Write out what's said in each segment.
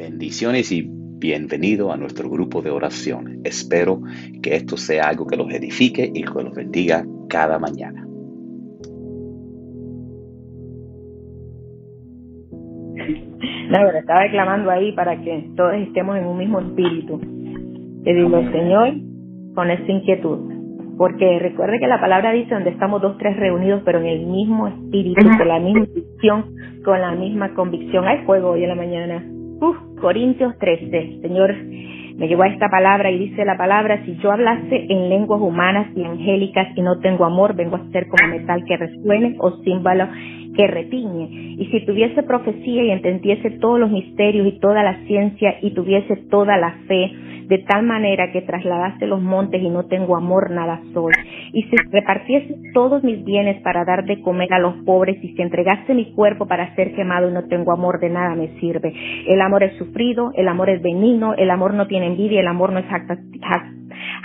Bendiciones y bienvenido a nuestro grupo de oración. Espero que esto sea algo que los edifique y que los bendiga cada mañana. No, pero estaba reclamando ahí para que todos estemos en un mismo espíritu. Te digo, Señor, con esa inquietud. Porque recuerde que la palabra dice donde estamos dos, tres reunidos, pero en el mismo espíritu, con la misma visión, con la misma convicción. Hay fuego hoy en la mañana. Corintios 13. Señor, me llevó a esta palabra y dice la palabra, si yo hablase en lenguas humanas y angélicas y no tengo amor, vengo a ser como metal que resuene o símbolo que retiñe. Y si tuviese profecía y entendiese todos los misterios y toda la ciencia y tuviese toda la fe, de tal manera que trasladase los montes y no tengo amor, nada soy. Y si repartiese todos mis bienes para dar de comer a los pobres y si entregase mi cuerpo para ser quemado y no tengo amor, de nada me sirve. El amor es sufrido, el amor es benigno, el amor no tiene envidia, el amor no es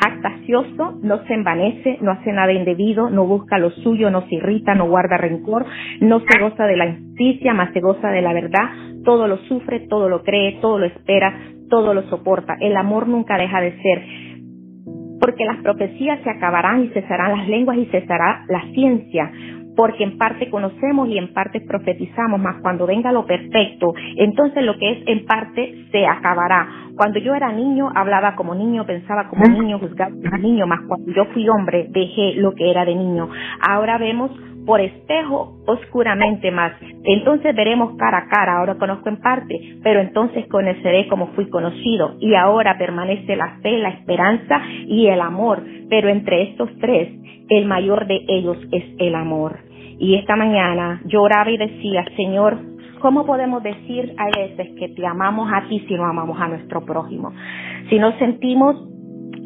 jactacioso, no se envanece, no hace nada indebido, no busca lo suyo, no se irrita, no guarda rencor, no se goza de la injusticia, más se goza de la verdad, todo lo sufre, todo lo cree, todo lo espera, todo lo soporta. El amor nunca deja de ser. Porque las profecías se acabarán y cesarán las lenguas y cesará la ciencia. Porque en parte conocemos y en parte profetizamos, mas cuando venga lo perfecto, entonces lo que es en parte se acabará. Cuando yo era niño, hablaba como niño, pensaba como niño, juzgaba como niño, mas cuando yo fui hombre, dejé lo que era de niño. Ahora vemos por espejo oscuramente más. Entonces veremos cara a cara, ahora conozco en parte, pero entonces conoceré como fui conocido. Y ahora permanece la fe, la esperanza y el amor. Pero entre estos tres, el mayor de ellos es el amor. Y esta mañana lloraba y decía, Señor, ¿cómo podemos decir a veces que te amamos a ti si no amamos a nuestro prójimo? Si no sentimos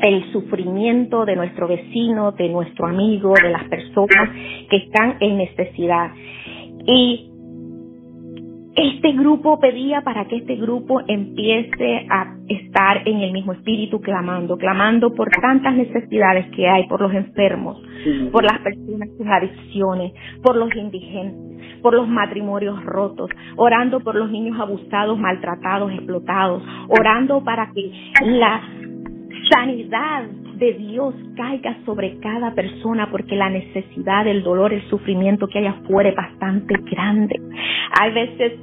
el sufrimiento de nuestro vecino, de nuestro amigo, de las personas que están en necesidad. Y este grupo pedía para que este grupo empiece a estar en el mismo espíritu clamando, clamando por tantas necesidades que hay, por los enfermos, por las personas con adicciones, por los indigentes, por los matrimonios rotos, orando por los niños abusados, maltratados, explotados, orando para que la sanidad de Dios caiga sobre cada persona porque la necesidad, el dolor, el sufrimiento que hay afuera es bastante grande. Hay veces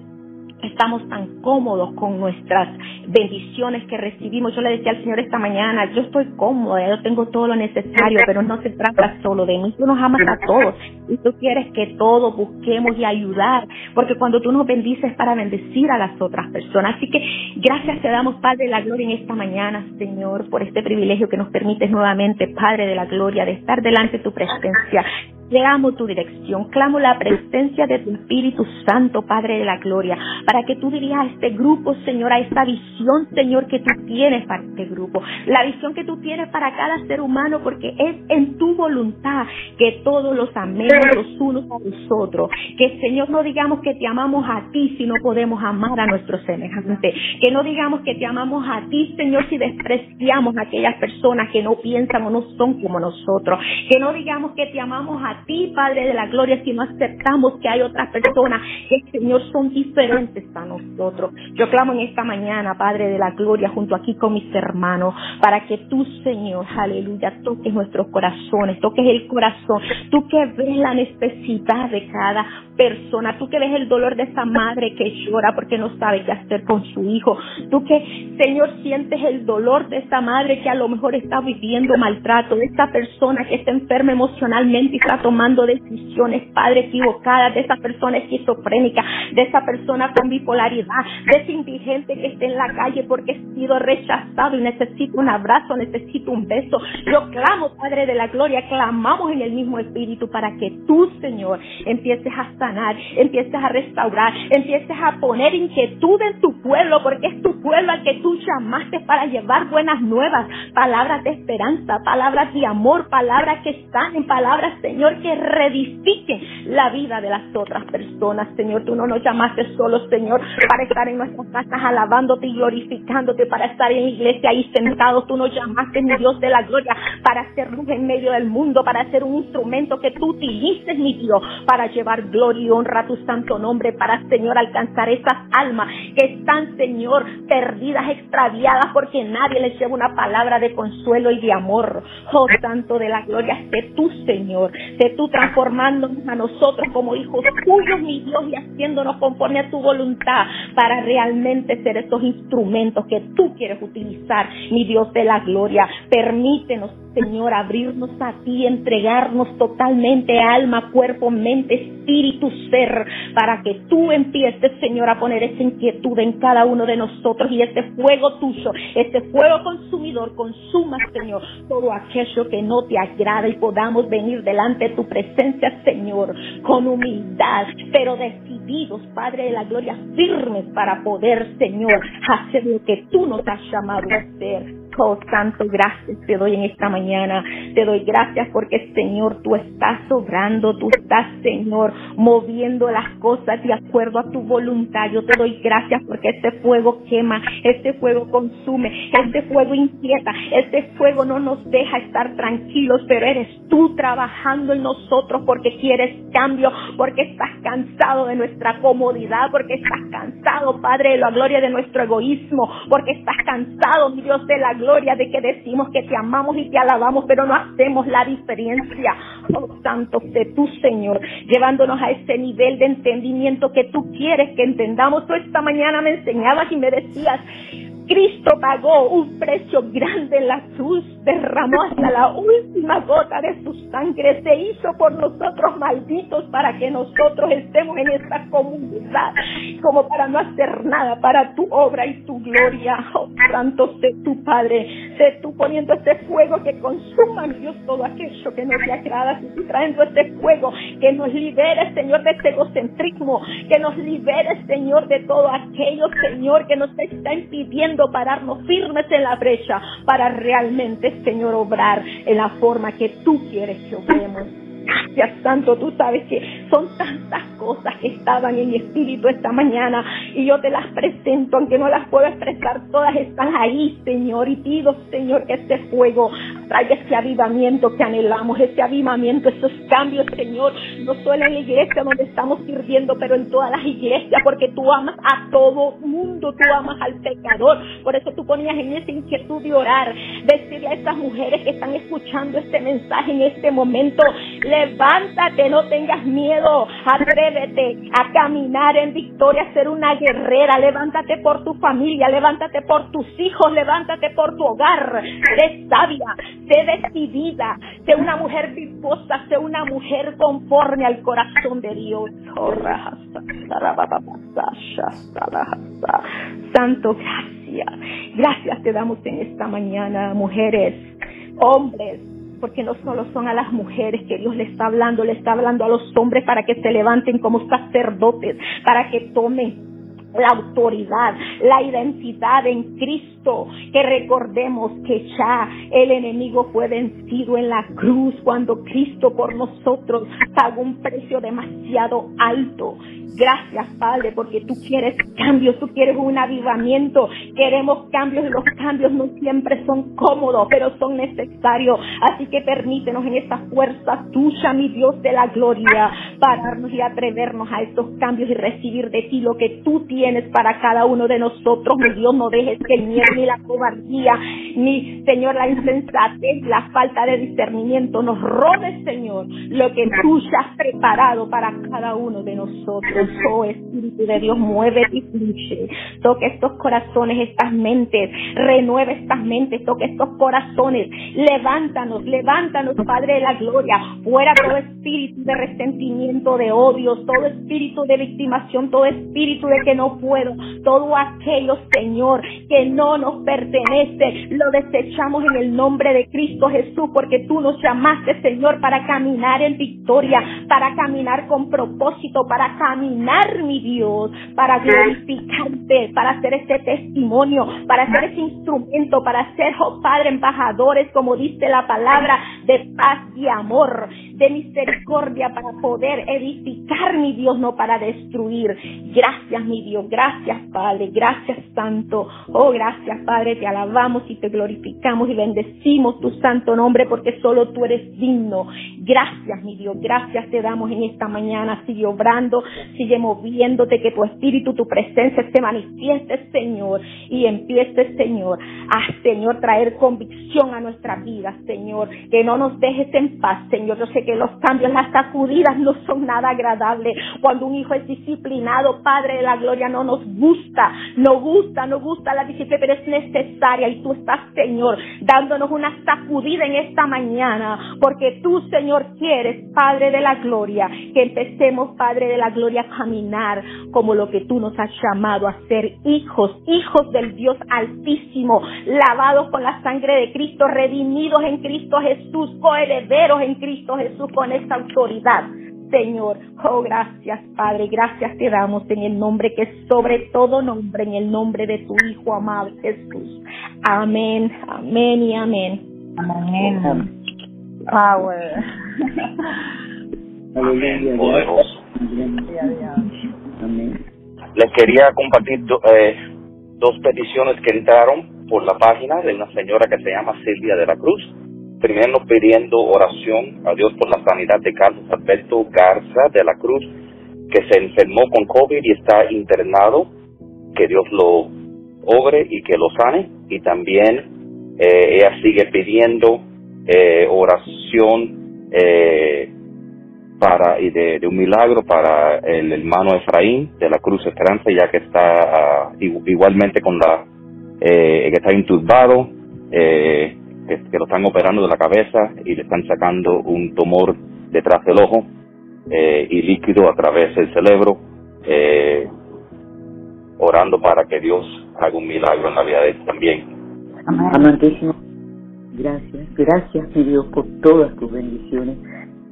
estamos tan cómodos con nuestras bendiciones que recibimos. Yo le decía al Señor esta mañana, yo estoy cómoda, yo tengo todo lo necesario, pero no se trata solo de mí, tú nos amas a todos y tú quieres que todos busquemos y ayudar, porque cuando tú nos bendices para bendecir a las otras personas. Así que gracias te damos, Padre de la Gloria, en esta mañana, Señor, por este privilegio que nos permites nuevamente, Padre de la Gloria, de estar delante de tu presencia. Clamo tu dirección, clamo la presencia de tu Espíritu Santo, Padre de la Gloria, para que tú dirías a este grupo, Señor, a esta visión, Señor, que tú tienes para este grupo, la visión que tú tienes para cada ser humano, porque es en tu voluntad que todos los amemos los unos a los otros, que Señor no digamos que te amamos a ti si no podemos amar a nuestros semejantes, que no digamos que te amamos a ti, Señor, si despreciamos a aquellas personas que no piensan o no son como nosotros, que no digamos que te amamos a ti, Padre de la Gloria, si no aceptamos que hay otras personas que, Señor, son diferentes a nosotros. Yo clamo en esta mañana, Padre de la Gloria, junto aquí con mis hermanos, para que tú, Señor, aleluya, toques nuestros corazones, toques el corazón, tú que ves la necesidad de cada persona, tú que ves el dolor de esa madre que llora porque no sabe qué hacer con su hijo, tú que, Señor, sientes el dolor de esa madre que a lo mejor está viviendo maltrato, de esa persona que está enferma emocionalmente y está tomando decisiones, Padre, equivocadas, de esa persona esquizofrénica, de esa persona con bipolaridad, de ese indigente que esté en la calle porque ha sido rechazado y necesita un abrazo, necesita un beso. Yo clamo, Padre de la Gloria, clamamos en el mismo Espíritu para que tú, Señor, empieces a sanar, empieces a restaurar, empieces a poner inquietud en tu pueblo, porque es tu pueblo al que tú llamaste para llevar buenas nuevas, palabras de esperanza, palabras de amor, palabras que están en palabras, Señor, Que reedifiquen la vida de las otras personas, Señor. Tú no nos llamaste solo, Señor, para estar en nuestras casas alabándote y glorificándote, para estar en la iglesia ahí sentados. Tú nos llamaste, mi Dios de la gloria, para ser luz en medio del mundo, para ser un instrumento que tú utilices, mi Dios, para llevar gloria y honra a tu santo nombre, para, Señor, alcanzar esas almas que están, Señor, perdidas, extraviadas, porque nadie les lleva una palabra de consuelo y de amor. Oh, Santo de la gloria, sé tú, Señor, tú transformándonos a nosotros como hijos tuyos, mi Dios, y haciéndonos conforme a tu voluntad para realmente ser esos instrumentos que tú quieres utilizar, mi Dios de la gloria. Permítenos, Señor, abrirnos a ti, entregarnos totalmente alma, cuerpo, mente, espíritu, ser, para que tú empieces, Señor, a poner esa inquietud en cada uno de nosotros y este fuego tuyo, este fuego consumidor, consuma, Señor, todo aquello que no te agrada y podamos venir delante de tu presencia, Señor, con humildad, pero decididos, Padre de la gloria, firmes para poder, Señor, hacer lo que tú nos has llamado a hacer. Oh, Santo, gracias te doy en esta mañana. Te doy gracias porque, Señor, tú estás sobrando, tú estás, Señor, moviendo las cosas de acuerdo a tu voluntad. Yo te doy gracias porque este fuego quema, este fuego consume, este fuego inquieta, este fuego no nos deja estar tranquilos, pero eres tú trabajando en nosotros porque quieres cambio, porque estás cansado de nuestra comodidad, porque estás cansado, Padre, de la gloria de nuestro egoísmo, porque estás cansado, mi Dios, de la gloria gloria de que decimos que te amamos y te alabamos, pero no hacemos la diferencia. Oh, Santo, sé tú, Señor, llevándonos a ese nivel de entendimiento que tú quieres que entendamos. Tú esta mañana me enseñabas y me decías, Cristo pagó un precio grande en la cruz, derramó hasta la última gota de su sangre, se hizo por nosotros malditos para que nosotros estemos en esta comunidad, como para no hacer nada para tu obra y tu gloria. Oh, Santo, sé tu Padre, sé tú poniendo este fuego que consuma, mi Dios, todo aquello que no te agrada, y trayendo este fuego que nos libere, Señor, de este egocentrismo, que nos libere, Señor, de todo aquello, Señor, que nos está impidiendo pararnos firmes en la brecha para realmente, Señor, obrar en la forma que tú quieres que obremos. Gracias, Santo. Tú sabes que son tantas cosas que estaban en mi espíritu esta mañana y yo te las presento, aunque no las puedo expresar, todas están ahí, Señor. Y pido, Señor, que este fuego traiga ese avivamiento que anhelamos, ese avivamiento, esos cambios, Señor, no solo en la iglesia donde estamos sirviendo, pero en todas las iglesias, porque tú amas a todo mundo, tú amas al pecador. Por eso tú ponías en esa inquietud de orar, decirle a estas mujeres que están escuchando este mensaje en este momento, levántate, no tengas miedo, atrévete a caminar en victoria, a ser una guerrera, levántate por tu familia, levántate por tus hijos, levántate por tu hogar, sé sabia, sé decidida, sé una mujer virtuosa, sé una mujer conforme al corazón de Dios. Santo, gracias. Gracias te damos en esta mañana, mujeres, hombres, porque no solo son a las mujeres que Dios le está hablando, le está hablando a los hombres para que se levanten como sacerdotes, para que tomen la autoridad, la identidad en Cristo, que recordemos que ya el enemigo fue vencido en la cruz cuando Cristo por nosotros pagó un precio demasiado alto Gracias, Padre, porque tú quieres cambios, tú quieres un avivamiento. Queremos cambios y los cambios no siempre son cómodos, pero son necesarios. Así que permítenos en esta fuerza tuya, mi Dios de la gloria, pararnos y atrevernos a estos cambios y recibir de ti lo que tú tienes para cada uno de nosotros. Mi Dios, no dejes que el miedo ni la cobardía, ni, Señor, la insensatez, la falta de discernimiento nos robe, Señor, lo que tú ya has preparado para cada uno de nosotros oh Espíritu de Dios, mueve y fluye. Toque estos corazones, estas mentes, renueve estas mentes, toque estos corazones. Levántanos, levántanos, Padre de la gloria. Fuera todo espíritu de resentimiento, de odios, todo espíritu de victimación, todo espíritu de que no no puedo. Todo aquello, Señor, que no nos pertenece, lo desechamos en el nombre de Cristo Jesús, porque tú nos llamaste, Señor, para caminar en victoria, para caminar con propósito, para caminar, mi Dios, para glorificarte, para hacer este testimonio, para ser ese instrumento, para ser, oh Padre, embajadores, como dice la palabra, de paz y amor, de misericordia, para poder edificar, mi Dios, no para destruir. Gracias, mi Dios, gracias, Padre, gracias, Santo. Oh, gracias, Padre, te alabamos y te glorificamos y bendecimos tu santo nombre porque solo tú eres digno. Gracias, mi Dios, gracias te damos en esta mañana. Sigue obrando, sigue moviéndote, que tu espíritu, tu presencia se manifieste, Señor, y empiece, Señor, a, Señor, traer convicción a nuestra vida, Señor, que no nos dejes en paz, Señor. Yo sé que los cambios, las sacudidas no son nada agradables. Cuando un hijo es disciplinado, Padre de la gloria, no nos gusta, no gusta, no gusta la disciplina, pero es necesaria y tú estás, Señor, dándonos una sacudida en esta mañana, porque tú, Señor, quieres, Padre de la gloria, que empecemos, Padre de la gloria, a caminar como lo que tú nos has llamado a ser hijos, hijos del Dios Altísimo, lavados con la sangre de Cristo, redimidos en Cristo Jesús, coherederos en Cristo Jesús con esta autoridad. Señor. Oh, gracias, Padre. Gracias te damos en el nombre que es sobre todo nombre, en el nombre de tu Hijo amado Jesús. Amén, amén y amén. Amén. Power. Amén. Poderoso. Les quería compartir eh, dos peticiones que entraron por la página de una señora que se llama Silvia de la Cruz primero pidiendo oración a Dios por la sanidad de Carlos Alberto Garza de la Cruz, que se enfermó con COVID y está internado, que Dios lo obre y que lo sane. Y también eh, ella sigue pidiendo eh, oración eh, para y de, un milagro para el hermano Efraín de la Cruz Esperanza, ya que está uh, igualmente con la que está intubado. Eh, que, lo están operando de la cabeza y le están sacando un tumor detrás del ojo eh, y líquido a través del cerebro, eh, orando para que Dios haga un milagro en la vida de él también. Amantísimo, gracias, gracias mi Dios por todas tus bendiciones,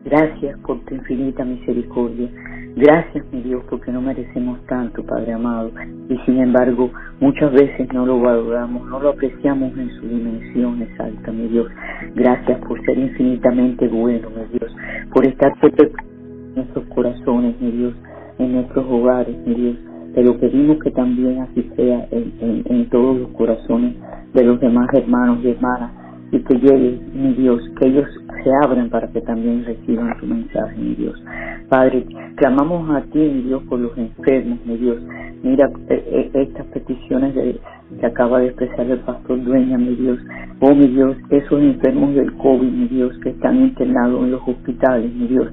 gracias por tu infinita misericordia. Gracias, mi Dios, porque no merecemos tanto, Padre amado. Y sin embargo, muchas veces no lo valoramos, no lo apreciamos en su dimensión exacta, mi Dios. Gracias por ser infinitamente bueno, mi Dios. Por estar en nuestros corazones, mi Dios, en nuestros hogares, mi Dios. Pero pedimos que también así sea en todos los corazones de los demás hermanos y hermanas y que llegue, mi Dios, que ellos se abran para que también reciban tu mensaje, mi Dios. Padre, clamamos a ti, mi Dios, por los enfermos, mi Dios. Mira eh, eh, estas peticiones de, que acaba de expresar el pastor Dueña, mi Dios. Oh, mi Dios, esos enfermos del COVID, mi Dios, que están internados en los hospitales, mi Dios.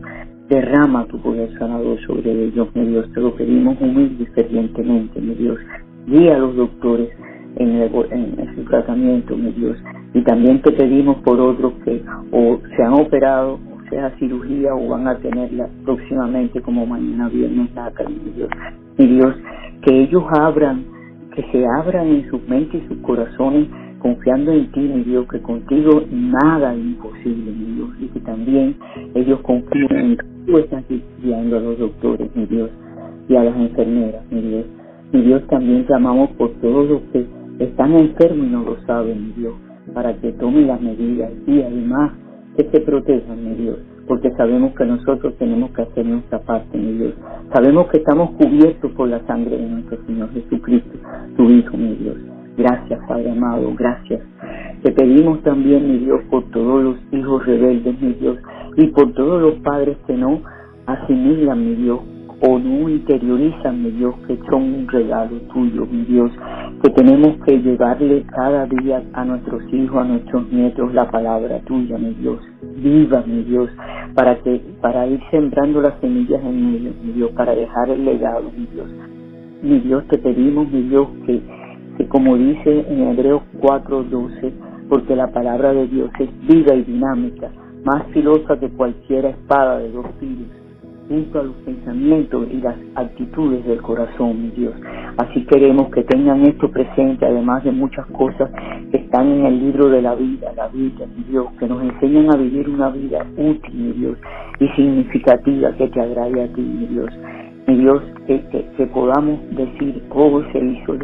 Derrama tu poder sanador sobre ellos, mi Dios. Te lo pedimos humilde y mi Dios. Guía a los doctores en, en, su tratamiento, mi Dios. Y también te pedimos por otros que o se han operado, o sea cirugía, o van a tenerla próximamente, como mañana viernes, nada, mi Dios. Mi Dios, que ellos abran, que se abran en sus mentes y sus corazones, confiando en ti, mi Dios, que contigo nada es imposible, mi Dios. Y que también ellos confíen en que tú estás guiando a los doctores, mi Dios, y a las enfermeras, mi Dios. Mi Dios, también clamamos por todos los que están enfermos y no lo saben, mi Dios, para que tomen las medidas y además que se protejan, mi Dios, porque sabemos que nosotros tenemos que hacer nuestra parte, mi Dios. Sabemos que estamos cubiertos por la sangre de nuestro Señor Jesucristo, tu Hijo, mi Dios. Gracias, Padre amado, gracias. Te pedimos también, mi Dios, por todos los hijos rebeldes, mi Dios, y por todos los padres que no asimilan, mi Dios, o no interiorizan, Dios, que son un regalo tuyo, mi Dios, que tenemos que llevarle cada día a nuestros hijos, a nuestros nietos, la palabra tuya, mi Dios, viva, mi Dios, para que, para ir sembrando las semillas en ellos, mi Dios, para dejar el legado, mi Dios. Mi Dios, te pedimos, mi Dios, que, que como dice en Hebreos 4:12, porque la palabra de Dios es viva y dinámica, más filosa que cualquier espada de dos filos junto a los pensamientos y las actitudes del corazón, mi Dios. Así queremos que tengan esto presente, además de muchas cosas que están en el libro de la vida, la vida, mi Dios, que nos enseñan a vivir una vida útil, mi Dios, y significativa que te agrade a ti, mi Dios. Mi Dios, que, que, podamos decir, oh, se hizo,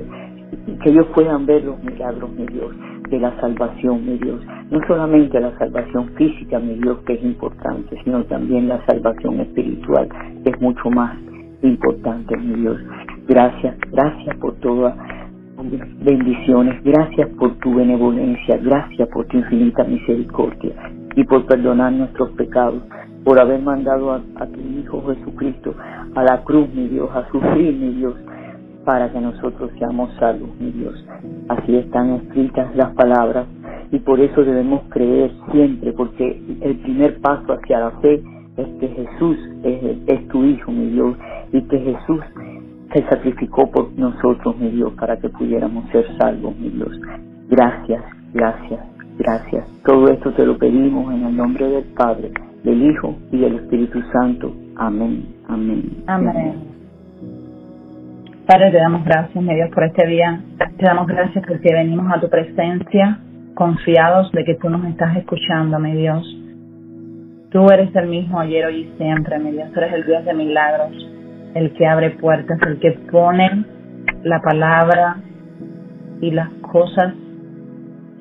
que ellos puedan ver los milagros, mi Dios, de la salvación, mi Dios. No solamente la salvación física, mi Dios, que es importante, sino también la salvación espiritual, que es mucho más importante, mi Dios. Gracias, gracias por todas bendiciones, gracias por tu benevolencia, gracias por tu infinita misericordia y por perdonar nuestros pecados, por haber mandado a, a tu Hijo Jesucristo a la cruz, mi Dios, a sufrir, mi Dios, para que nosotros seamos salvos, mi Dios. Así están escritas las palabras y por eso debemos creer siempre, porque el primer paso hacia la fe es que Jesús es, tu Hijo, mi Dios, y que Jesús se sacrificó por nosotros, mi Dios, para que pudiéramos ser salvos, mi Dios. Gracias, gracias, gracias. Todo esto te lo pedimos en el nombre del Padre, del Hijo y del Espíritu Santo. Amén, amén. Amén. Padre, te damos gracias, mi Dios, por este día. Te damos gracias porque venimos a tu presencia confiados de que tú nos estás escuchando, mi Dios. Tú eres el mismo ayer, hoy y siempre, mi Dios. Tú eres el Dios de milagros, el que abre puertas, el que pone la palabra y las cosas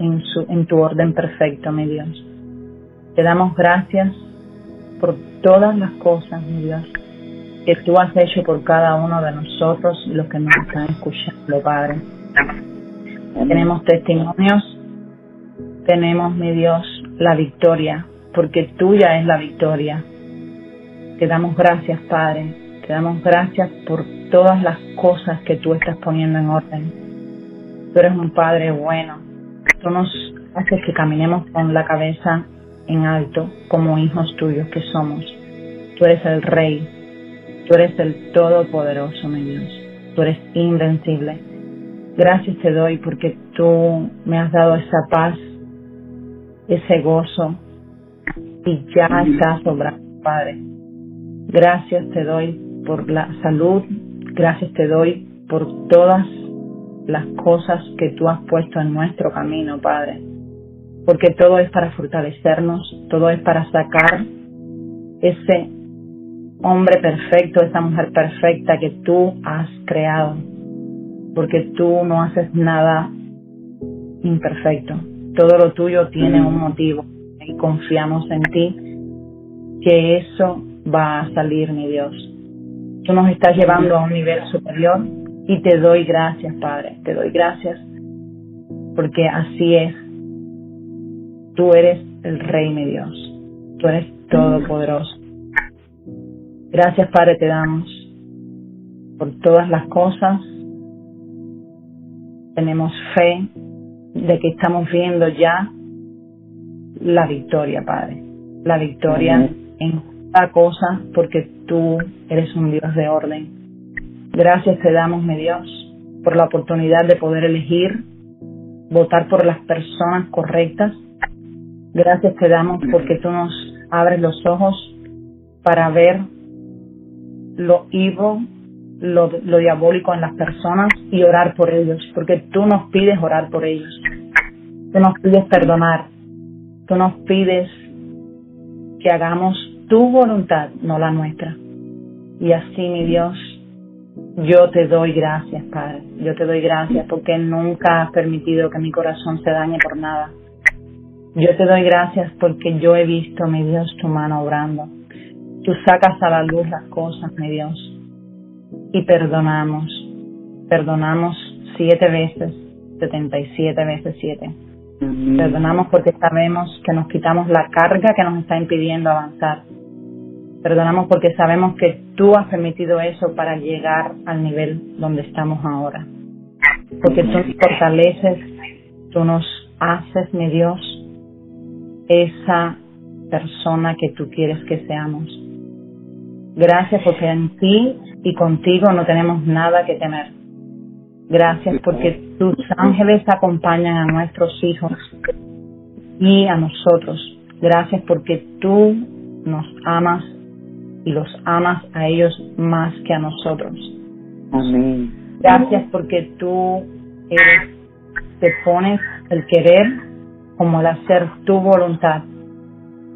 en, su, en tu orden perfecto, mi Dios. Te damos gracias por todas las cosas, mi Dios que tú has hecho por cada uno de nosotros, los que nos están escuchando, Padre. Tenemos testimonios, tenemos, mi Dios, la victoria, porque tuya es la victoria. Te damos gracias, Padre. Te damos gracias por todas las cosas que tú estás poniendo en orden. Tú eres un Padre bueno. Tú nos haces que caminemos con la cabeza en alto como hijos tuyos que somos. Tú eres el Rey, Tú eres el Todopoderoso, mi Dios. Tú eres invencible. Gracias te doy porque tú me has dado esa paz, ese gozo y ya está sobrando, Padre. Gracias te doy por la salud. Gracias te doy por todas las cosas que tú has puesto en nuestro camino, Padre. Porque todo es para fortalecernos, todo es para sacar ese hombre perfecto, esa mujer perfecta que tú has creado, porque tú no haces nada imperfecto. Todo lo tuyo tiene un motivo y confiamos en ti que eso va a salir, mi Dios. Tú nos estás llevando a un nivel superior y te doy gracias, Padre. Te doy gracias porque así es. Tú eres el Rey, mi Dios. Tú eres todopoderoso. Gracias, Padre, te damos por todas las cosas. Tenemos fe de que estamos viendo ya la victoria, Padre. La victoria en cada cosa porque tú eres un Dios de orden. Gracias te damos, mi Dios, por la oportunidad de poder elegir, votar por las personas correctas. Gracias te damos porque tú nos abres los ojos para ver lo evil, lo, lo diabólico en las personas y orar por ellos, porque tú nos pides orar por ellos. Tú nos pides perdonar. Tú nos pides que hagamos tu voluntad, no la nuestra. Y así, mi Dios, yo te doy gracias, Padre. Yo te doy gracias porque nunca has permitido que mi corazón se dañe por nada. Yo te doy gracias porque yo he visto, mi Dios, tu mano obrando. Tú sacas a la luz las cosas, mi Dios, y perdonamos. Perdonamos siete veces, setenta y siete veces siete. Perdonamos porque sabemos que nos quitamos la carga que nos está impidiendo avanzar. Perdonamos porque sabemos que tú has permitido eso para llegar al nivel donde estamos ahora. Porque tú nos fortaleces, tú nos haces, mi Dios, esa persona que tú quieres que seamos. Gracias porque en ti y contigo no tenemos nada que temer. Gracias porque tus ángeles acompañan a nuestros hijos y a nosotros. Gracias porque tú nos amas y los amas a ellos más que a nosotros. Amén. Gracias porque tú eres, te pones el querer como el hacer tu voluntad.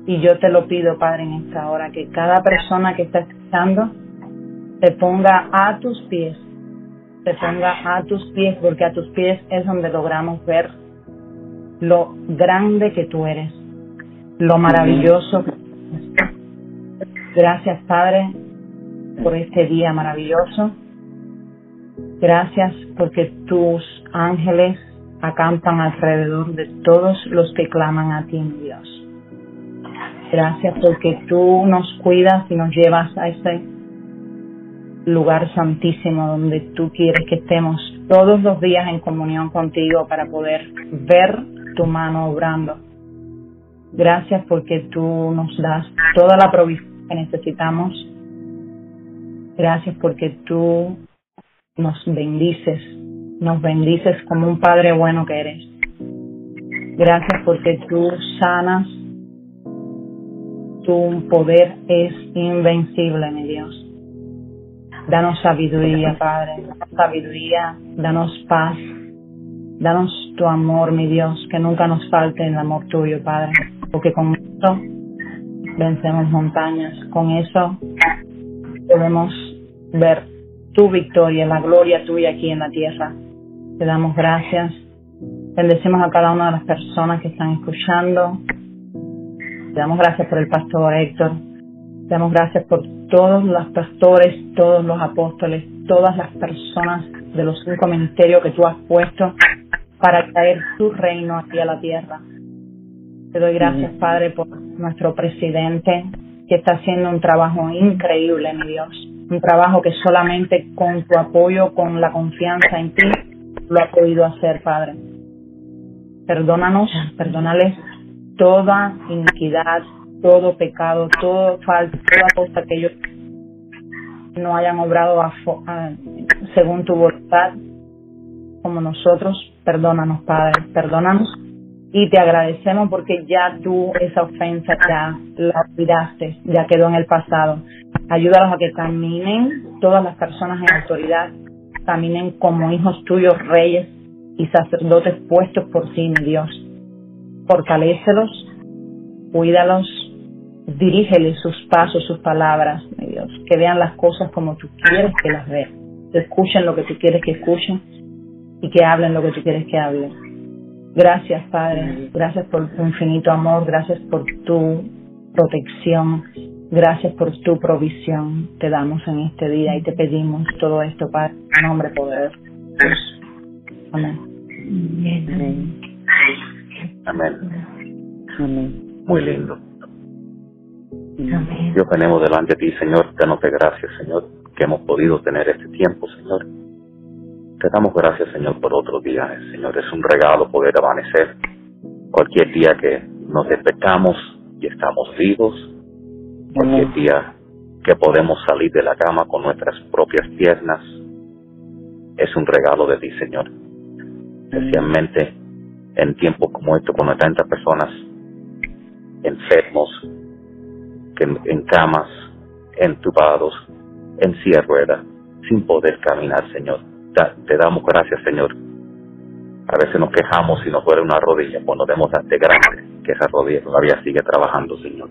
Y yo te lo pido, Padre, en esta hora, que cada persona que está escuchando te ponga a tus pies, te ponga a tus pies, porque a tus pies es donde logramos ver lo grande que tú eres, lo maravilloso que Gracias, Padre, por este día maravilloso. Gracias porque tus ángeles acampan alrededor de todos los que claman a ti, Dios. Gracias porque tú nos cuidas y nos llevas a ese lugar santísimo donde tú quieres que estemos todos los días en comunión contigo para poder ver tu mano obrando. Gracias porque tú nos das toda la provisión que necesitamos. Gracias porque tú nos bendices, nos bendices como un Padre bueno que eres. Gracias porque tú sanas, tu poder es invencible, mi Dios. Danos sabiduría, Padre, sabiduría, danos paz, danos tu amor, mi Dios, que nunca nos falte el amor tuyo, Padre, porque con eso vencemos montañas, con eso podemos ver tu victoria, la gloria tuya aquí en la tierra. Te damos gracias. Bendecimos a cada una de las personas que están escuchando. Te damos gracias por el pastor Héctor. Te damos gracias por todos los pastores, todos los apóstoles, todas las personas de los cinco ministerios que tú has puesto para traer tu reino aquí a la tierra. Te doy gracias, Padre, por nuestro presidente que está haciendo un trabajo increíble, mi Dios un trabajo que solamente con tu apoyo, con la confianza en ti, lo ha podido hacer, Padre. Perdónanos, perdónales toda iniquidad, todo pecado, todo falta, toda cosa que ellos no hayan obrado según tu voluntad, como nosotros, perdónanos, Padre, perdónanos y te agradecemos porque ya tú esa ofensa ya la olvidaste, ya quedó en el pasado. Ayúdalos a que caminen, todas las personas en autoridad, caminen como hijos tuyos, reyes y sacerdotes puestos por ti, mi Dios. Fortalécelos, cuídalos, dirígeles sus pasos, sus palabras, mi Dios. Que vean las cosas como tú quieres que las vean. Que escuchen lo que tú quieres que escuchen y que hablen lo que tú quieres que hablen. Gracias, Padre. Gracias por tu infinito amor. Gracias por tu protección. Gracias por tu provisión. Te damos en este día y te pedimos todo esto, Padre, en nombre poder. Amén. Amén. Amén. Amén. Muy lindo. Amén. Dios, venimos delante de ti, Señor. Danos gracias, Señor, que hemos podido tener este tiempo, Señor te damos gracias, Señor, por otro día. Señor, es un regalo poder amanecer cualquier día que nos despertamos y estamos vivos, cualquier día que podemos salir de la cama con nuestras propias piernas. Es un regalo de ti, Señor. Especialmente en tiempos como estos, cuando hay tantas personas enfermos, en camas, entubados, en silla rueda, sin poder caminar, Señor te damos gracias, Señor. A veces nos quejamos si nos duele una rodilla, pues nos demos ante grande que esa rodilla todavía sigue trabajando, Señor.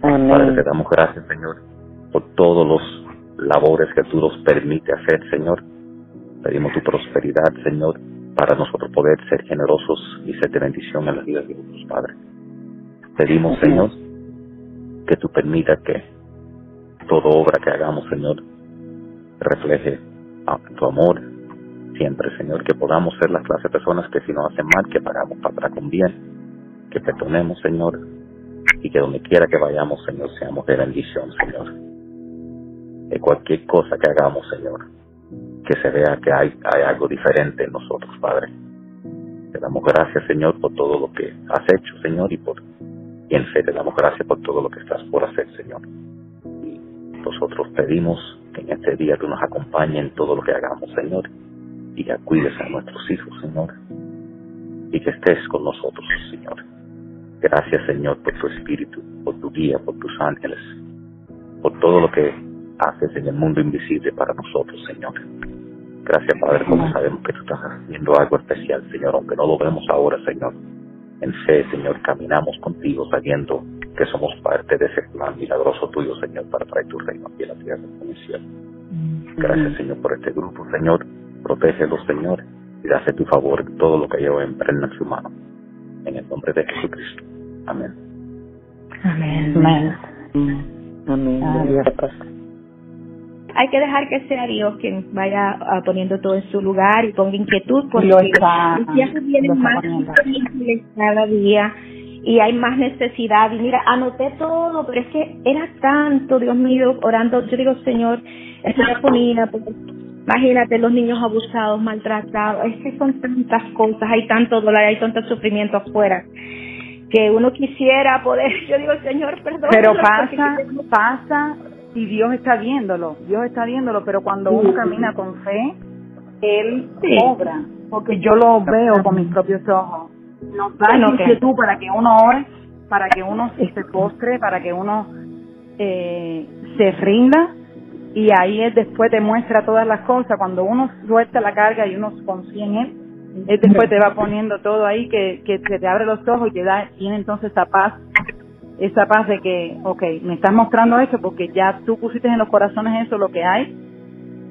Padre, te damos gracias, Señor, por todos los labores que tú nos permites hacer, Señor. Pedimos tu prosperidad, Señor, para nosotros poder ser generosos y ser de bendición en la vida de nuestros padres. Pedimos, Señor, que tú permitas que toda obra que hagamos, Señor, refleje tu amor siempre, Señor, que podamos ser la clase de personas que si nos hacen mal, que pagamos para atrás con bien, que perdonemos, Señor, y que donde quiera que vayamos, Señor, seamos de bendición, Señor. De cualquier cosa que hagamos, Señor, que se vea que hay, hay algo diferente en nosotros, Padre. Te damos gracias, Señor, por todo lo que has hecho, Señor, y por y en te damos gracias por todo lo que estás por hacer, Señor. Y nosotros pedimos que en este día tú nos acompañes en todo lo que hagamos, Señor, y que cuides a nuestros hijos, Señor, y que estés con nosotros, Señor. Gracias, Señor, por tu espíritu, por tu guía, por tus ángeles, por todo lo que haces en el mundo invisible para nosotros, Señor. Gracias, Padre, como sabemos que tú estás haciendo algo especial, Señor, aunque no lo vemos ahora, Señor. En fe, Señor, caminamos contigo sabiendo que somos parte de ese plan milagroso tuyo, Señor, para traer tu reino aquí en la tierra como en el cielo. Gracias, Señor, por este grupo, Señor. Protégelo, Señor, y hace tu favor todo lo que lleva en su mano. En el nombre de Jesucristo. Amén. Amén. Amén. Amén. Hay que dejar que sea Dios quien vaya ah, poniendo todo en su lugar y ponga inquietud porque ya se vienen más difíciles cada día y hay más necesidad. Y mira, anoté todo, pero es que era tanto, Dios mío, orando. Yo digo, Señor, es una comida, porque imagínate los niños abusados, maltratados. Es que son tantas cosas, hay tanto dolor, hay tanto sufrimiento afuera que uno quisiera poder, yo digo, Señor, perdón. Pero pasa, pasa y Dios está viéndolo, Dios está viéndolo, pero cuando uno camina con fe, Él obra, porque yo lo veo con mis propios ojos. Nos da inquietud para que uno ore, para que uno se postre, para que uno eh, se rinda y ahí Él después te muestra todas las cosas. Cuando uno suelta la carga y uno confía en Él, Él después te va poniendo todo ahí que, que, te abre los ojos y te da, tiene entonces esa paz, esa paz de que, ok, me estás mostrando esto porque ya tú pusiste en los corazones eso lo que hay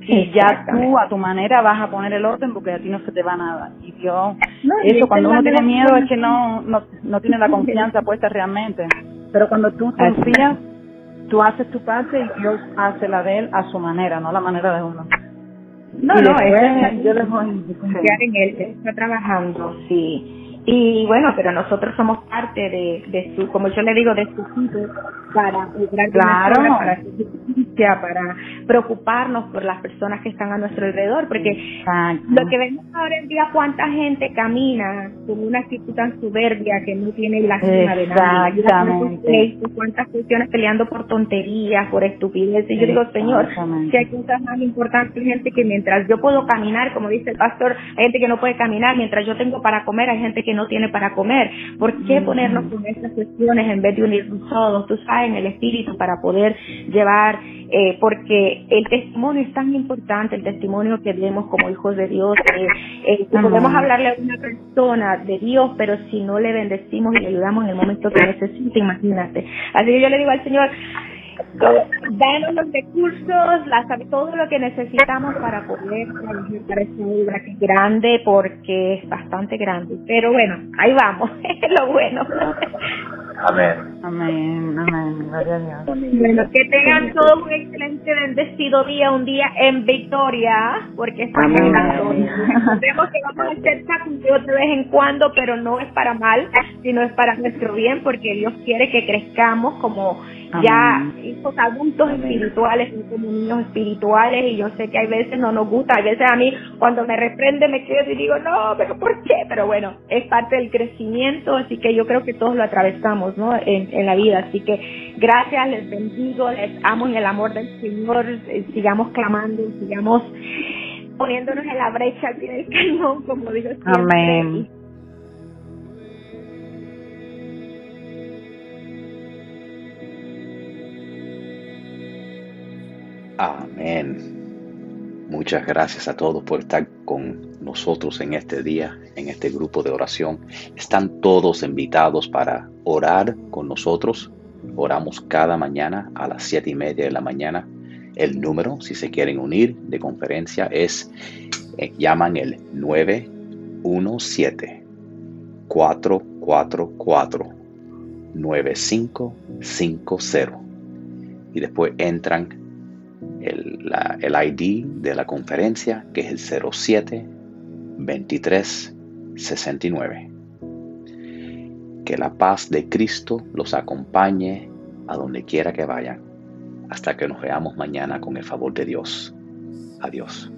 y ya tú a tu manera vas a poner el orden porque a ti no se te va nada. Y yo, eso cuando uno tiene miedo es que no, no, no tiene la confianza puesta realmente. Pero cuando tú confías, tú haces tu parte y Dios hace la de él a su manera, no la manera de uno. No, no, es, yo dejo confiar en él, él está trabajando, sí. Y bueno, pero nosotros somos parte de, de su, como yo le digo, de su sitio para claro. para justicia, para preocuparnos por las personas que están a nuestro alrededor, porque lo que vemos ahora en día, cuánta gente camina con una actitud tan soberbia que no tiene la de nadie, cuántas cuestiones peleando por tonterías, por estupideces. Y yo digo, Señor, si hay cosas más importantes, gente que mientras yo puedo caminar, como dice el pastor, hay gente que no puede caminar, mientras yo tengo para comer, hay gente que no tiene para comer. ¿Por qué ponernos con estas cuestiones en vez de unirnos todos? Tú sabes, en el espíritu para poder llevar, eh, porque el testimonio es tan importante, el testimonio que vemos como hijos de Dios. Eh, eh podemos hablarle a una persona de Dios, pero si no le bendecimos y le ayudamos en el momento que necesita, imagínate. Así que yo le digo al Señor, danos los recursos, la, todo lo que necesitamos para poder realizar esta obra que es grande porque es bastante grande. Pero bueno, ahí vamos, es lo bueno. Amén. Amén, amén. Gloria a Dios. Bueno, que tengan todo un excelente, bendecido día, un día en victoria, porque estamos en Vemos que vamos a hacer sacrificios de vez en cuando, pero no es para mal, sino es para nuestro bien, porque Dios quiere que crezcamos como ya hijos adultos espirituales, como niños espirituales, y yo sé que hay veces no nos gusta, hay veces a mí cuando me reprende me quedo y digo, no, pero ¿por qué? Pero bueno, es parte del crecimiento, así que yo creo que todos lo atravesamos, ¿no? En, en la vida, así que gracias, les bendigo, les amo en el amor del Señor, eh, sigamos clamando, sigamos poniéndonos en la brecha en el cañón, como digo siempre. Amén. Amén. Muchas gracias a todos por estar con nosotros en este día, en este grupo de oración. Están todos invitados para orar con nosotros. Oramos cada mañana a las siete y media de la mañana. El número, si se quieren unir de conferencia, es, eh, llaman el 917 444 9550 y después entran el, el ID de la conferencia, que es el 07 23 69. Que la paz de Cristo los acompañe a donde quiera que vayan, hasta que nos veamos mañana con el favor de Dios. Adiós.